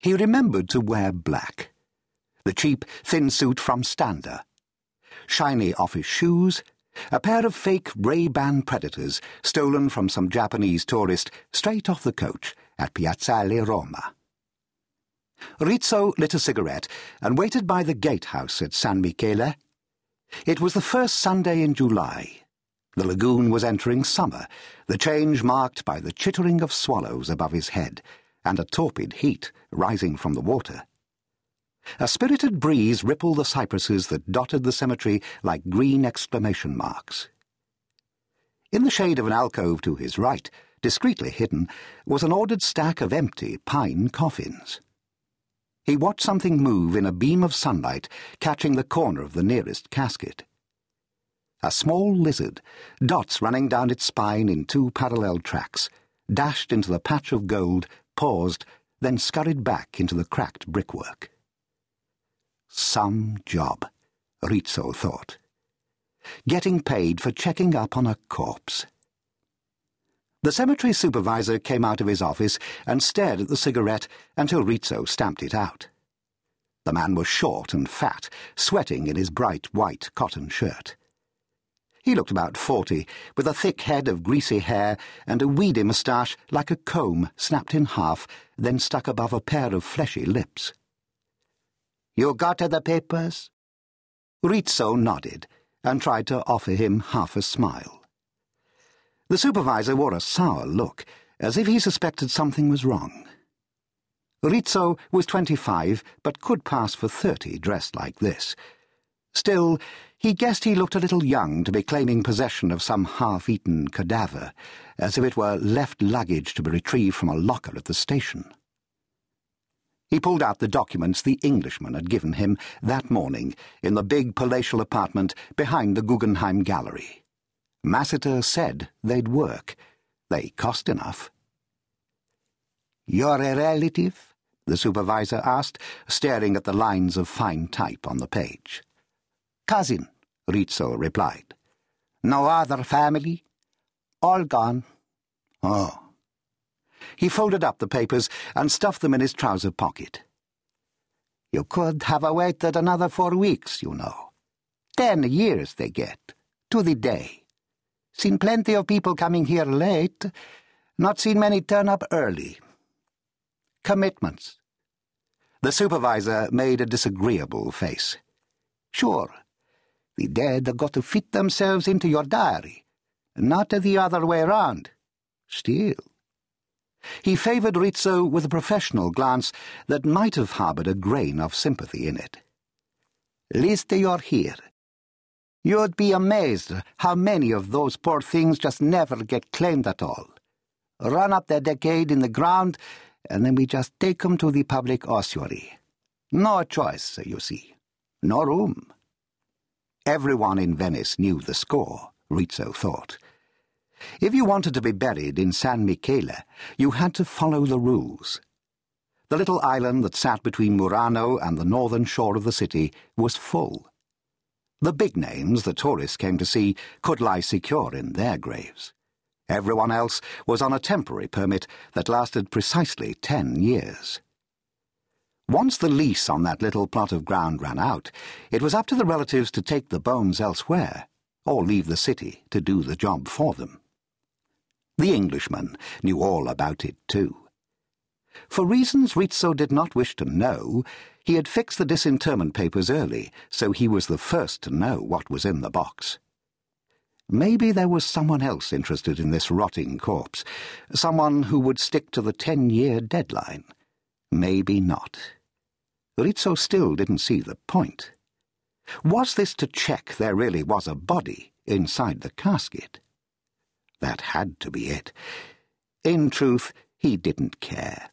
He remembered to wear black. The cheap, thin suit from Standa. Shiny office shoes, a pair of fake Ray-Ban Predators stolen from some Japanese tourist straight off the coach at Piazzale Roma. Rizzo lit a cigarette and waited by the gatehouse at San Michele. It was the first Sunday in July. The lagoon was entering summer, the change marked by the chittering of swallows above his head and a torpid heat rising from the water. A spirited breeze rippled the cypresses that dotted the cemetery like green exclamation marks. In the shade of an alcove to his right, discreetly hidden, was an ordered stack of empty pine coffins. He watched something move in a beam of sunlight, catching the corner of the nearest casket. A small lizard, dots running down its spine in two parallel tracks, dashed into the patch of gold, paused, then scurried back into the cracked brickwork. Some job, Rizzo thought. Getting paid for checking up on a corpse. The cemetery supervisor came out of his office and stared at the cigarette until Rizzo stamped it out. The man was short and fat, sweating in his bright white cotton shirt. He looked about forty, with a thick head of greasy hair and a weedy moustache like a comb snapped in half, then stuck above a pair of fleshy lips. You got the papers? Rizzo nodded and tried to offer him half a smile. The supervisor wore a sour look, as if he suspected something was wrong. Rizzo was twenty-five, but could pass for thirty dressed like this. Still, he guessed he looked a little young to be claiming possession of some half-eaten cadaver, as if it were left luggage to be retrieved from a locker at the station. He pulled out the documents the Englishman had given him that morning in the big palatial apartment behind the Guggenheim Gallery. Massiter said they'd work. They cost enough. You're a relative? the supervisor asked, staring at the lines of fine type on the page. Cousin, Rizzo replied. No other family? All gone. Oh. He folded up the papers and stuffed them in his trouser pocket. You could have waited another four weeks, you know. Ten years they get, to the day. Seen plenty of people coming here late. Not seen many turn up early. Commitments. The supervisor made a disagreeable face. Sure, the dead have got to fit themselves into your diary, not the other way round. Still. He favoured Rizzo with a professional glance that might have harboured a grain of sympathy in it. Least you're here. You'd be amazed how many of those poor things just never get claimed at all. Run up their decade in the ground, and then we just take 'em to the public ossuary. No choice, you see. No room. Everyone in Venice knew the score, Rizzo thought. If you wanted to be buried in San Michele, you had to follow the rules. The little island that sat between Murano and the northern shore of the city was full. The big names the tourists came to see could lie secure in their graves. Everyone else was on a temporary permit that lasted precisely ten years. Once the lease on that little plot of ground ran out, it was up to the relatives to take the bones elsewhere, or leave the city to do the job for them. The Englishman knew all about it, too. For reasons Rizzo did not wish to know, he had fixed the disinterment papers early, so he was the first to know what was in the box. Maybe there was someone else interested in this rotting corpse, someone who would stick to the ten-year deadline. Maybe not. Rizzo still didn't see the point. Was this to check there really was a body inside the casket? That had to be it. In truth, he didn't care.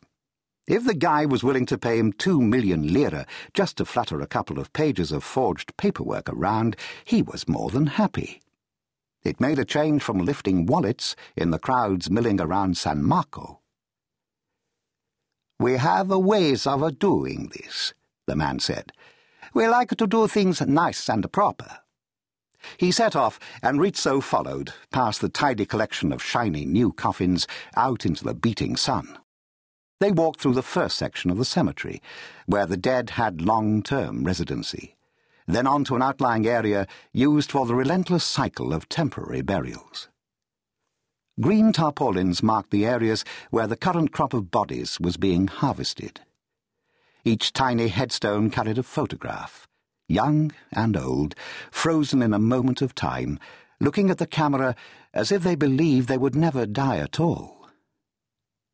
If the guy was willing to pay him two million lira just to flutter a couple of pages of forged paperwork around, he was more than happy. It made a change from lifting wallets in the crowds milling around San Marco. We have ways of doing this, the man said. We like to do things nice and proper. He set off, and Rizzo followed, past the tidy collection of shiny new coffins, out into the beating sun. They walked through the first section of the cemetery, where the dead had long-term residency, then on to an outlying area used for the relentless cycle of temporary burials. Green tarpaulins marked the areas where the current crop of bodies was being harvested. Each tiny headstone carried a photograph, young and old, frozen in a moment of time, looking at the camera as if they believed they would never die at all.